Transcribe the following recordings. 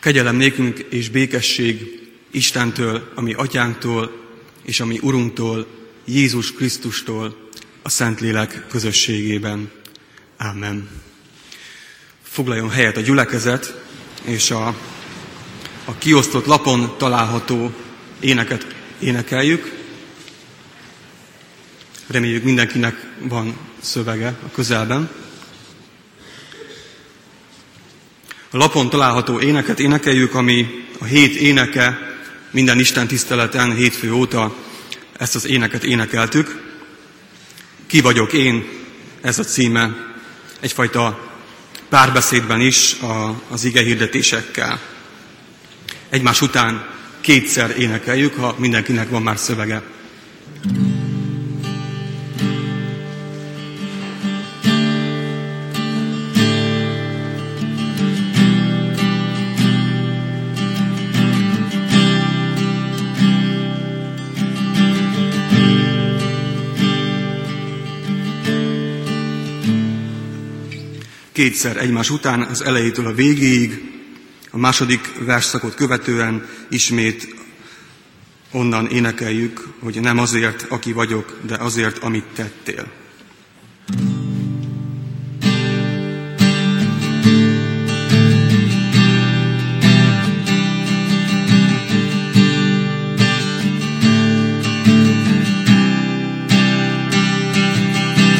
Kegyelem nékünk és békesség Istentől, ami atyánktól, és ami Urunktól, Jézus Krisztustól, a Szentlélek közösségében. Amen. Foglaljon helyet a gyülekezet, és a, a kiosztott lapon található éneket énekeljük. Reméljük mindenkinek van szövege a közelben. A lapon található éneket énekeljük, ami a hét éneke minden Isten tiszteleten hétfő óta ezt az éneket énekeltük. Ki vagyok én, ez a címe, egyfajta párbeszédben is a, az ige hirdetésekkel. Egymás után kétszer énekeljük, ha mindenkinek van már szövege. Kétszer egymás után, az elejétől a végéig, a második versszakot követően ismét onnan énekeljük, hogy nem azért, aki vagyok, de azért, amit tettél.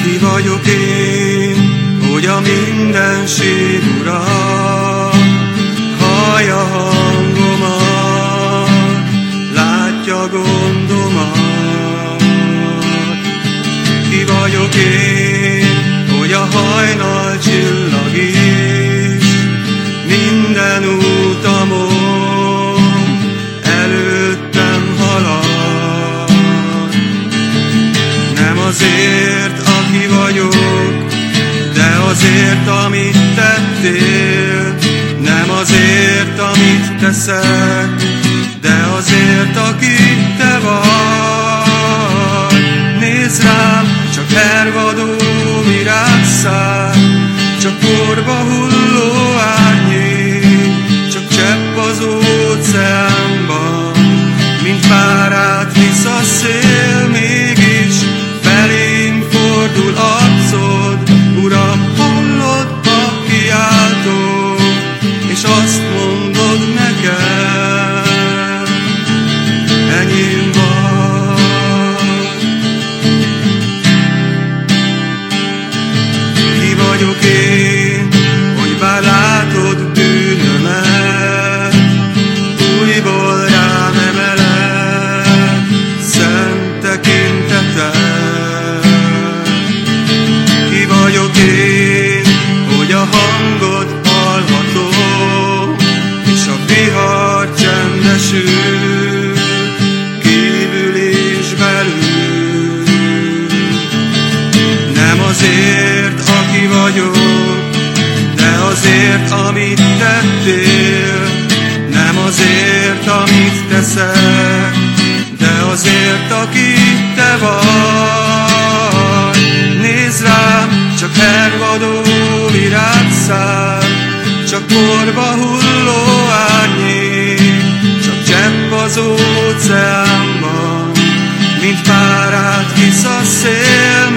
Ki vagyok én, hogy a mindenség ura hallja hangomat, látja gondomat. Ki vagyok én, hogy a hajnal csillag azért, amit tettél, nem azért, amit teszek, de azért, aki te vagy. Nézd rám, csak hervadó virágszár, csak porba hulló árnyék, csak csepp az óceánban, mint párát visz a szél, azért, amit tettél, nem azért, amit teszek, de azért, aki te vagy. Nézd rám, csak hervadó virágszár, csak porba hulló árnyék, csak csepp az óceánban, mint párát visz a szél,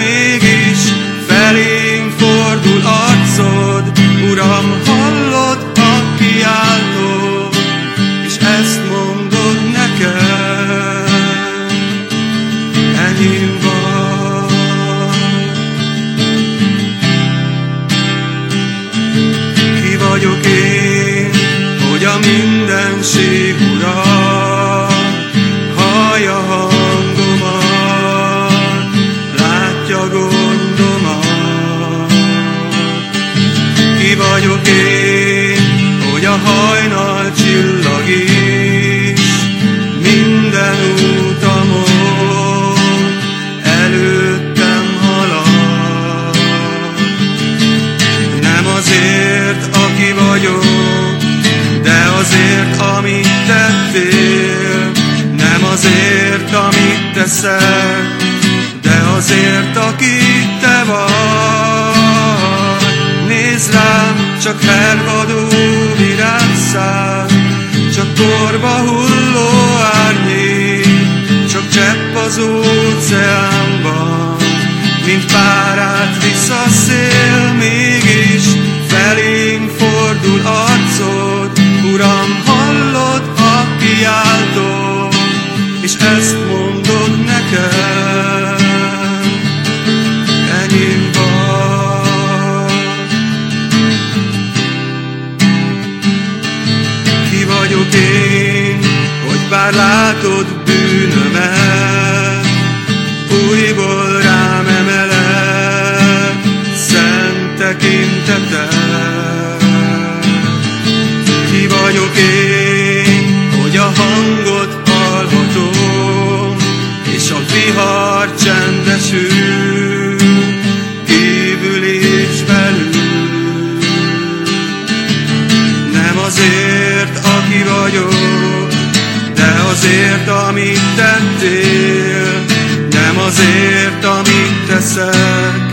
azért, amit tettél, nem azért, amit teszek,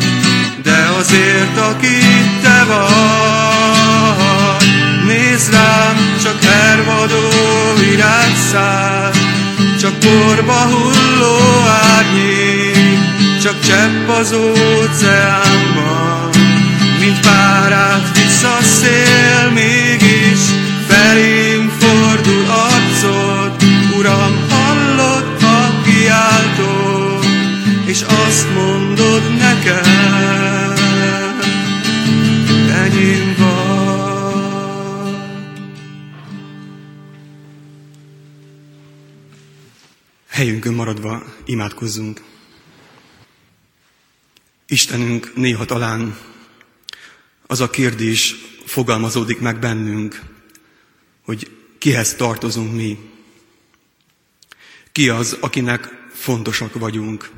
de azért, aki te vagy. Nézd rám, csak hervadó virágszál, csak porba hulló árnyék, csak csepp az óceánban, mint párát visz a szél, azt mondod nekem, enyém vagy. Helyünkön maradva imádkozzunk. Istenünk, néha talán az a kérdés fogalmazódik meg bennünk, hogy kihez tartozunk mi. Ki az, akinek fontosak vagyunk.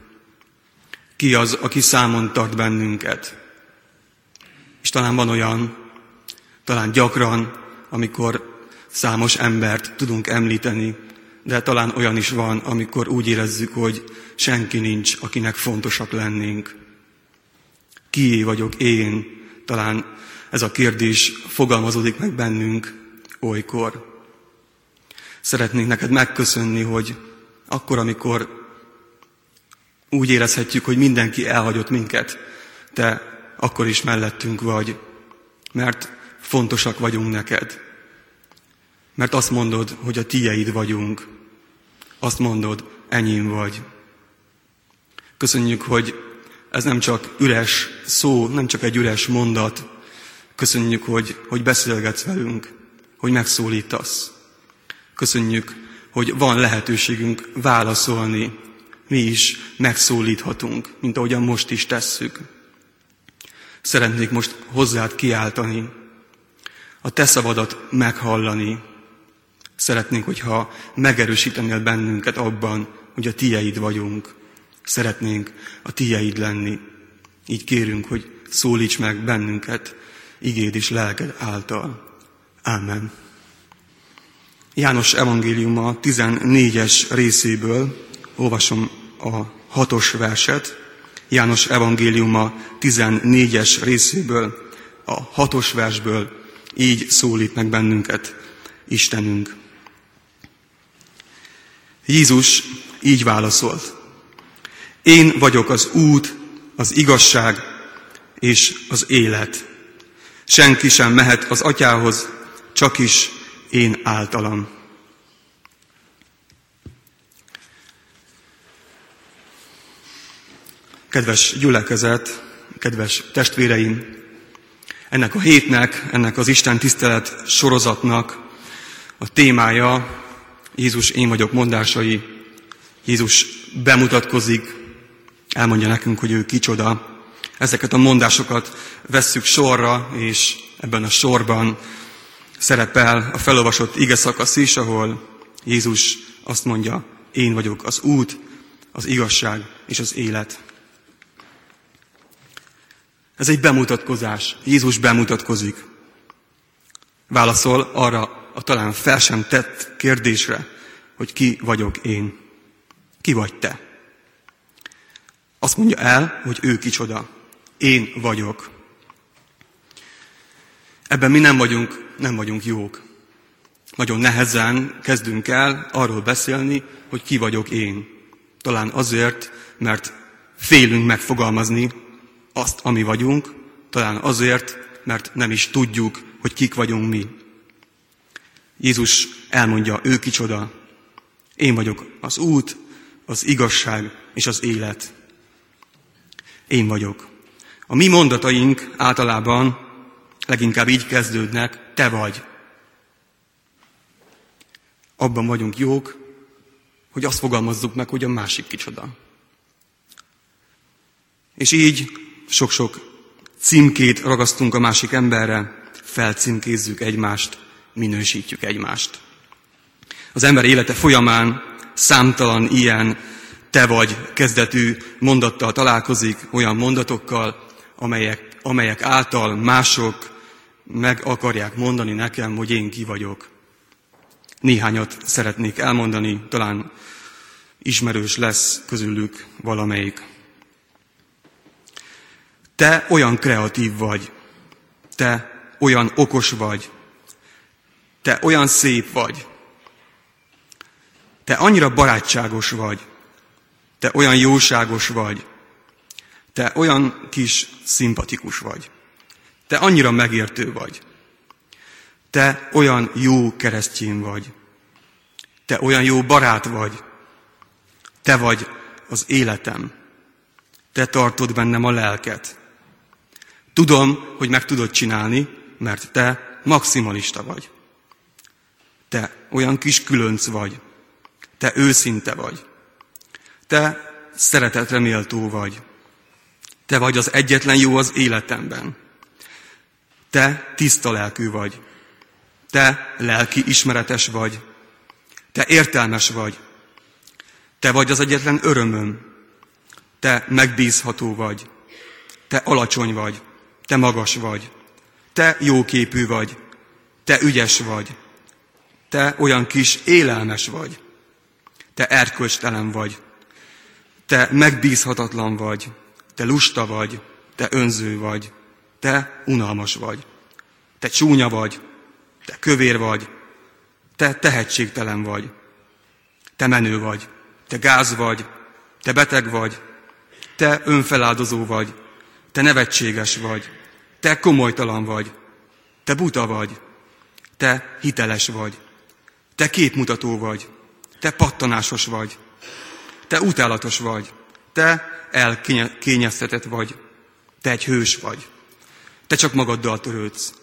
Ki az, aki számon tart bennünket. És talán van olyan, talán gyakran, amikor számos embert tudunk említeni, de talán olyan is van, amikor úgy érezzük, hogy senki nincs, akinek fontosak lennénk. Kié vagyok én? Talán ez a kérdés fogalmazódik meg bennünk olykor. Szeretnénk neked megköszönni, hogy akkor, amikor úgy érezhetjük, hogy mindenki elhagyott minket, te akkor is mellettünk vagy, mert fontosak vagyunk neked. Mert azt mondod, hogy a tieid vagyunk. Azt mondod, enyém vagy. Köszönjük, hogy ez nem csak üres szó, nem csak egy üres mondat. Köszönjük, hogy, hogy beszélgetsz velünk, hogy megszólítasz. Köszönjük, hogy van lehetőségünk válaszolni. Mi is megszólíthatunk, mint ahogyan most is tesszük. Szeretnék most hozzád kiáltani, a te szavadat meghallani. Szeretnénk, hogyha megerősítenél bennünket abban, hogy a tieid vagyunk. Szeretnénk a tieid lenni. Így kérünk, hogy szólíts meg bennünket, igéd és lelked által. Ámen. János evangéliuma 14-es részéből olvasom a hatos verset. János evangéliuma 14-es részéből, a hatos versből így szólít meg bennünket Istenünk. Jézus így válaszolt. Én vagyok az út, az igazság és az élet. Senki sem mehet az atyához, csak is én általam. Kedves gyülekezet, kedves testvéreim, ennek a hétnek, ennek az Isten tisztelet sorozatnak a témája Jézus én vagyok mondásai. Jézus bemutatkozik, elmondja nekünk, hogy ő kicsoda. Ezeket a mondásokat vesszük sorra, és ebben a sorban szerepel a felolvasott ige szakasz is, ahol Jézus azt mondja, én vagyok az út, az igazság és az élet. Ez egy bemutatkozás. Jézus bemutatkozik. Válaszol arra a talán fel sem tett kérdésre, hogy ki vagyok én. Ki vagy te? Azt mondja el, hogy ő kicsoda. Én vagyok. Ebben mi nem vagyunk, nem vagyunk jók. Nagyon nehezen kezdünk el arról beszélni, hogy ki vagyok én. Talán azért, mert félünk megfogalmazni azt, ami vagyunk, talán azért, mert nem is tudjuk, hogy kik vagyunk mi. Jézus elmondja, ő kicsoda. Én vagyok az út, az igazság és az élet. Én vagyok. A mi mondataink általában leginkább így kezdődnek, te vagy. Abban vagyunk jók, hogy azt fogalmazzuk meg, hogy a másik kicsoda. És így sok-sok címkét ragasztunk a másik emberre, felcímkézzük egymást, minősítjük egymást. Az ember élete folyamán számtalan ilyen te vagy kezdetű mondattal találkozik, olyan mondatokkal, amelyek, amelyek által mások meg akarják mondani nekem, hogy én ki vagyok. Néhányat szeretnék elmondani, talán ismerős lesz közülük valamelyik. Te olyan kreatív vagy, te olyan okos vagy, te olyan szép vagy, te annyira barátságos vagy, te olyan jóságos vagy, te olyan kis szimpatikus vagy, te annyira megértő vagy, te olyan jó keresztjén vagy, te olyan jó barát vagy, te vagy az életem, te tartod bennem a lelket. Tudom, hogy meg tudod csinálni, mert te maximalista vagy. Te olyan kis különc vagy. Te őszinte vagy. Te szeretetre méltó vagy. Te vagy az egyetlen jó az életemben. Te tiszta lelkű vagy. Te lelki ismeretes vagy. Te értelmes vagy. Te vagy az egyetlen örömöm. Te megbízható vagy. Te alacsony vagy. Te magas vagy. Te jóképű vagy. Te ügyes vagy. Te olyan kis élelmes vagy. Te erkölcstelen vagy. Te megbízhatatlan vagy. Te lusta vagy. Te önző vagy. Te unalmas vagy. Te csúnya vagy. Te kövér vagy. Te tehetségtelen vagy. Te menő vagy. Te gáz vagy. Te beteg vagy. Te önfeláldozó vagy. Te nevetséges vagy. Te komolytalan vagy. Te buta vagy. Te hiteles vagy. Te képmutató vagy. Te pattanásos vagy. Te utálatos vagy. Te elkényeztetett vagy. Te egy hős vagy. Te csak magaddal törődsz.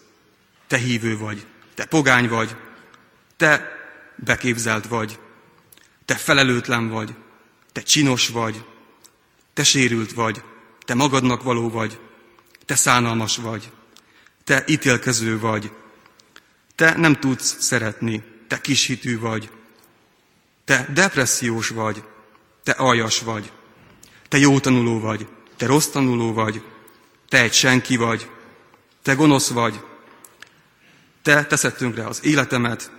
Te hívő vagy. Te pogány vagy. Te beképzelt vagy. Te felelőtlen vagy. Te csinos vagy. Te sérült vagy. Te magadnak való vagy. Te szánalmas vagy. Te ítélkező vagy. Te nem tudsz szeretni. Te kishitű vagy. Te depressziós vagy. Te aljas vagy. Te jó tanuló vagy. Te rossz tanuló vagy. Te egy senki vagy. Te gonosz vagy. Te teszed tönkre az életemet.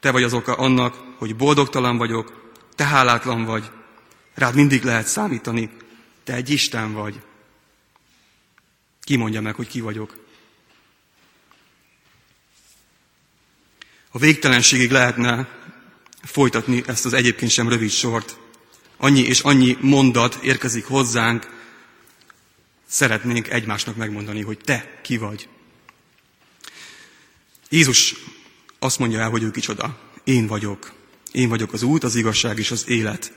Te vagy az oka annak, hogy boldogtalan vagyok. Te hálátlan vagy. Rád mindig lehet számítani. Te egy Isten vagy. Ki mondja meg, hogy ki vagyok? A végtelenségig lehetne folytatni ezt az egyébként sem rövid sort. Annyi és annyi mondat érkezik hozzánk, szeretnénk egymásnak megmondani, hogy te ki vagy. Jézus azt mondja el, hogy ő kicsoda. Én vagyok. Én vagyok az út, az igazság és az élet.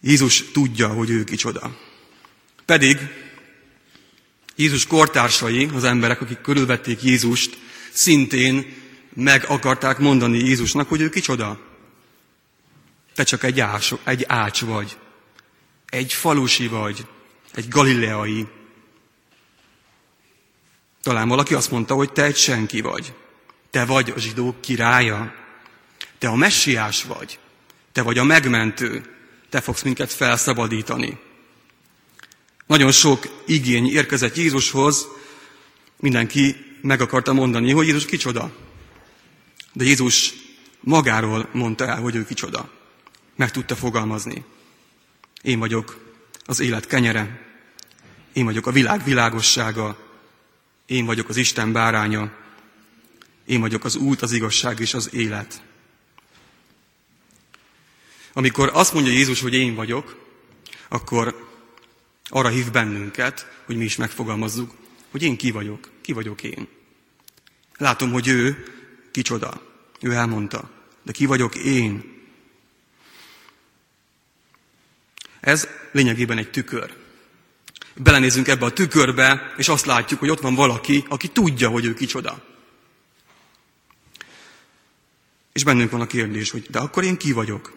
Jézus tudja, hogy ő kicsoda. Pedig Jézus kortársai, az emberek, akik körülvették Jézust, szintén meg akarták mondani Jézusnak, hogy ő kicsoda. Te csak egy, ás, egy ács vagy, egy falusi vagy, egy galileai. Talán valaki azt mondta, hogy te egy senki vagy. Te vagy a zsidók királya. Te a messiás vagy. Te vagy a megmentő. Te fogsz minket felszabadítani. Nagyon sok igény érkezett Jézushoz, mindenki meg akarta mondani, hogy Jézus kicsoda. De Jézus magáról mondta el, hogy ő kicsoda. Meg tudta fogalmazni. Én vagyok az élet kenyere, én vagyok a világ világossága, én vagyok az Isten báránya, Én vagyok az út, az igazság és az élet. Amikor azt mondja Jézus, hogy én vagyok, akkor arra hív bennünket, hogy mi is megfogalmazzuk, hogy én ki vagyok, ki vagyok én. Látom, hogy ő kicsoda. Ő elmondta. De ki vagyok én? Ez lényegében egy tükör. Belenézünk ebbe a tükörbe, és azt látjuk, hogy ott van valaki, aki tudja, hogy ő kicsoda. És bennünk van a kérdés, hogy de akkor én ki vagyok?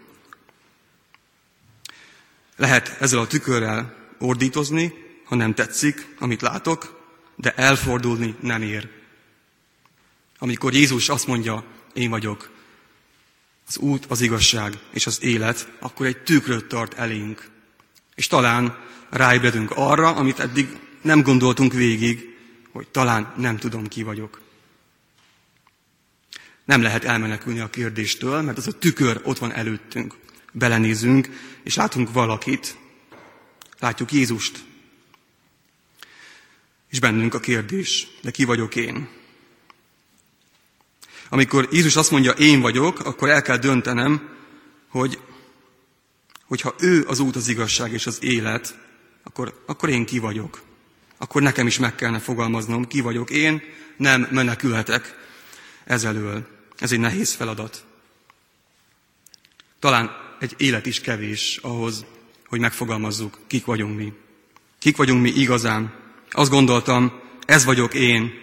Lehet ezzel a tükörrel ordítozni, ha nem tetszik, amit látok, de elfordulni nem ér. Amikor Jézus azt mondja, én vagyok az út, az igazság és az élet, akkor egy tükröt tart elénk. És talán ráébredünk arra, amit eddig nem gondoltunk végig, hogy talán nem tudom, ki vagyok. Nem lehet elmenekülni a kérdéstől, mert az a tükör ott van előttünk. Belenézünk, és látunk valakit, látjuk Jézust. És bennünk a kérdés, de ki vagyok én? Amikor Jézus azt mondja, én vagyok, akkor el kell döntenem, hogy hogyha ő az út, az igazság és az élet, akkor, akkor én ki vagyok. Akkor nekem is meg kellene fogalmaznom, ki vagyok én, nem menekülhetek ezelől. Ez egy nehéz feladat. Talán egy élet is kevés ahhoz, hogy megfogalmazzuk, kik vagyunk mi. Kik vagyunk mi igazán. Azt gondoltam, ez vagyok én,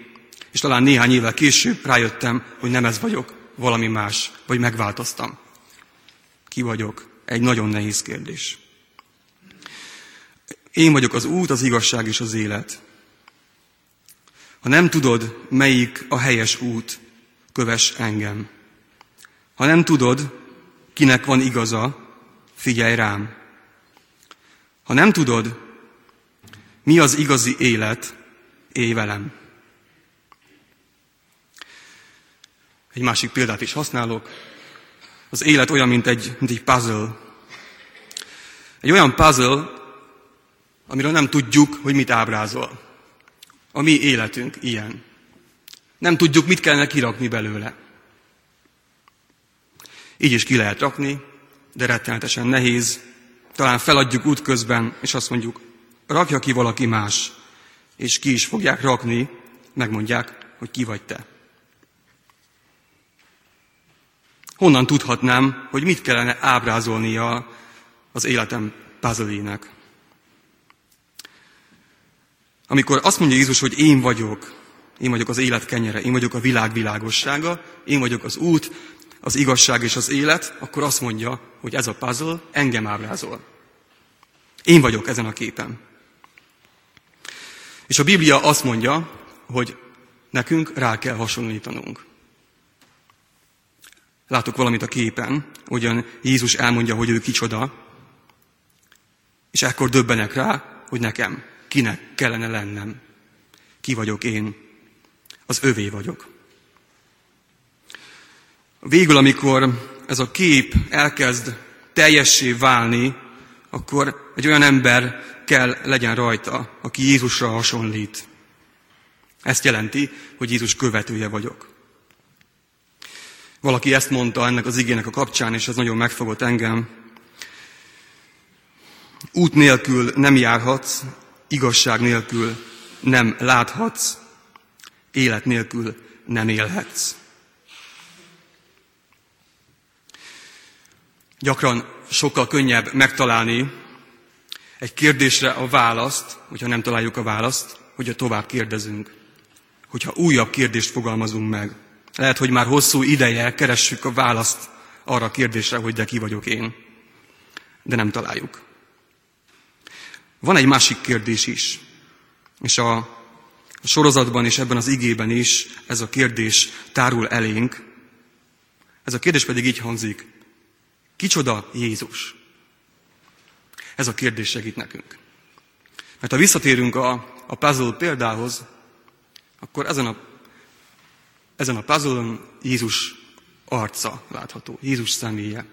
és talán néhány évvel később rájöttem, hogy nem ez vagyok, valami más, vagy megváltoztam. Ki vagyok? Egy nagyon nehéz kérdés. Én vagyok az út, az igazság és az élet. Ha nem tudod, melyik a helyes út, kövess engem. Ha nem tudod, kinek van igaza, figyelj rám. Ha nem tudod, mi az igazi élet, élj velem. Egy másik példát is használok. Az élet olyan, mint egy, mint egy puzzle. Egy olyan puzzle, amiről nem tudjuk, hogy mit ábrázol. A mi életünk ilyen. Nem tudjuk, mit kellene kirakni belőle. Így is ki lehet rakni, de rettenetesen nehéz. Talán feladjuk útközben, és azt mondjuk, rakja ki valaki más, és ki is fogják rakni, megmondják, hogy ki vagy te. Honnan tudhatnám, hogy mit kellene ábrázolnia az életem puzzle Amikor azt mondja Jézus, hogy én vagyok, én vagyok az élet kenyere, én vagyok a világ világossága, én vagyok az út, az igazság és az élet, akkor azt mondja, hogy ez a puzzle engem ábrázol. Én vagyok ezen a képen. És a Biblia azt mondja, hogy nekünk rá kell hasonlítanunk. Látok valamit a képen, ugyan Jézus elmondja, hogy ő kicsoda, és ekkor döbbenek rá, hogy nekem, kinek kellene lennem. Ki vagyok én? Az övé vagyok. Végül, amikor ez a kép elkezd teljessé válni, akkor egy olyan ember kell legyen rajta, aki Jézusra hasonlít. Ezt jelenti, hogy Jézus követője vagyok. Valaki ezt mondta ennek az igének a kapcsán, és ez nagyon megfogott engem. Út nélkül nem járhatsz, igazság nélkül nem láthatsz, élet nélkül nem élhetsz. Gyakran sokkal könnyebb megtalálni egy kérdésre a választ, hogyha nem találjuk a választ, hogyha tovább kérdezünk, hogyha újabb kérdést fogalmazunk meg. Lehet, hogy már hosszú ideje keressük a választ arra a kérdésre, hogy de ki vagyok én. De nem találjuk. Van egy másik kérdés is. És a, sorozatban és ebben az igében is ez a kérdés tárul elénk. Ez a kérdés pedig így hangzik. Kicsoda Jézus? Ez a kérdés segít nekünk. Mert ha visszatérünk a, a puzzle példához, akkor ezen a ezen a puzzle Jézus arca látható, Jézus személye.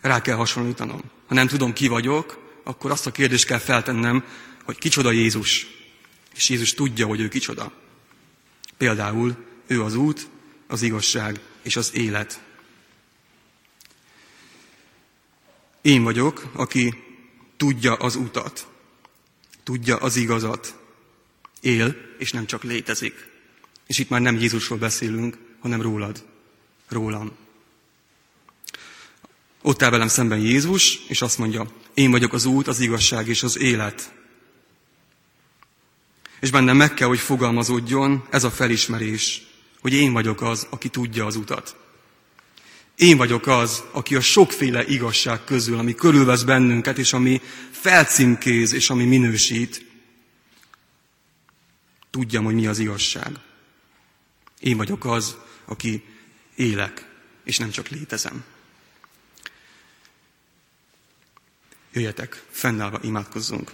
Rá kell hasonlítanom. Ha nem tudom, ki vagyok, akkor azt a kérdést kell feltennem, hogy kicsoda Jézus. És Jézus tudja, hogy ő kicsoda. Például ő az út, az igazság és az élet. Én vagyok, aki tudja az utat, tudja az igazat, él, és nem csak létezik. És itt már nem Jézusról beszélünk, hanem rólad, rólam. Ott áll velem szemben Jézus, és azt mondja, én vagyok az út, az igazság és az élet. És bennem meg kell, hogy fogalmazódjon ez a felismerés, hogy én vagyok az, aki tudja az utat. Én vagyok az, aki a sokféle igazság közül, ami körülvesz bennünket, és ami felcímkéz, és ami minősít, tudjam, hogy mi az igazság. Én vagyok az, aki élek, és nem csak létezem. Jöjjetek, fennállva imádkozzunk.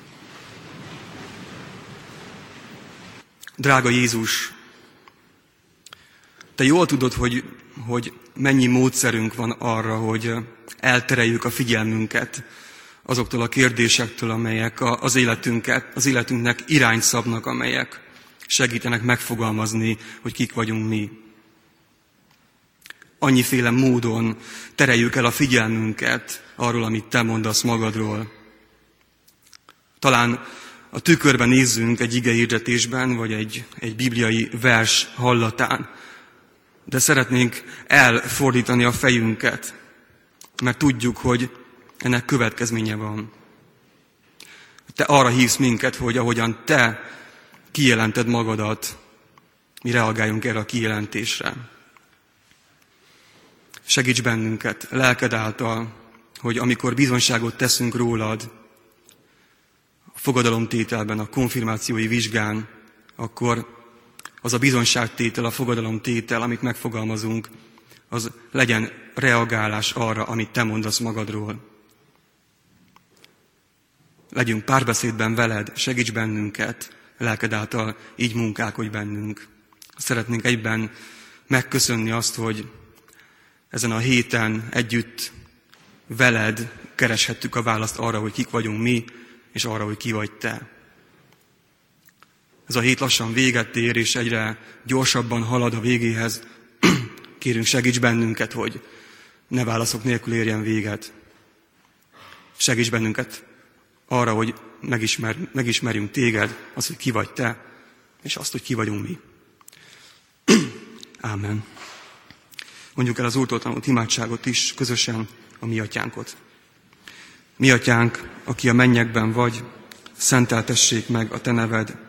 Drága Jézus, te jól tudod, hogy, hogy mennyi módszerünk van arra, hogy eltereljük a figyelmünket azoktól a kérdésektől, amelyek az életünket, az életünknek irányt szabnak, amelyek segítenek megfogalmazni, hogy kik vagyunk mi. Annyiféle módon tereljük el a figyelmünket arról, amit te mondasz magadról. Talán a tükörben nézzünk egy igehirdetésben, vagy egy, egy bibliai vers hallatán, de szeretnénk elfordítani a fejünket, mert tudjuk, hogy ennek következménye van. Te arra hívsz minket, hogy ahogyan te kijelented magadat, mi reagáljunk erre a kijelentésre. Segíts bennünket lelked által, hogy amikor bizonságot teszünk rólad, a fogadalomtételben, a konfirmációi vizsgán, akkor az a bizonságtétel, a fogadalomtétel, amit megfogalmazunk, az legyen reagálás arra, amit te mondasz magadról. Legyünk párbeszédben veled, segíts bennünket, lelked által így munkálkodj bennünk. Szeretnénk egyben megköszönni azt, hogy ezen a héten együtt veled kereshettük a választ arra, hogy kik vagyunk mi, és arra, hogy ki vagy te. Ez a hét lassan véget ér, és egyre gyorsabban halad a végéhez. Kérünk, segíts bennünket, hogy ne válaszok nélkül érjen véget. Segíts bennünket arra, hogy megismer, megismerjünk téged, az, hogy ki vagy te, és azt, hogy ki vagyunk mi. Ámen. Mondjuk el az Úrtól tanult imádságot is, közösen a mi atyánkot. Mi atyánk, aki a mennyekben vagy, szenteltessék meg a te neved,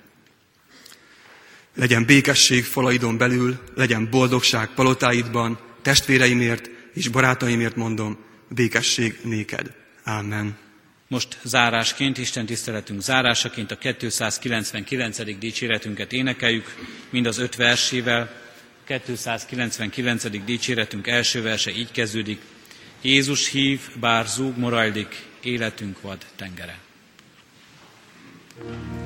Legyen békesség falaidon belül, legyen boldogság palotáidban, testvéreimért és barátaimért mondom, békesség néked. Amen. Most zárásként, Isten tiszteletünk zárásaként a 299. dicséretünket énekeljük, mind az öt versével. 299. dicséretünk első verse így kezdődik. Jézus hív, bár zúg morajlik, életünk vad tengere. thank you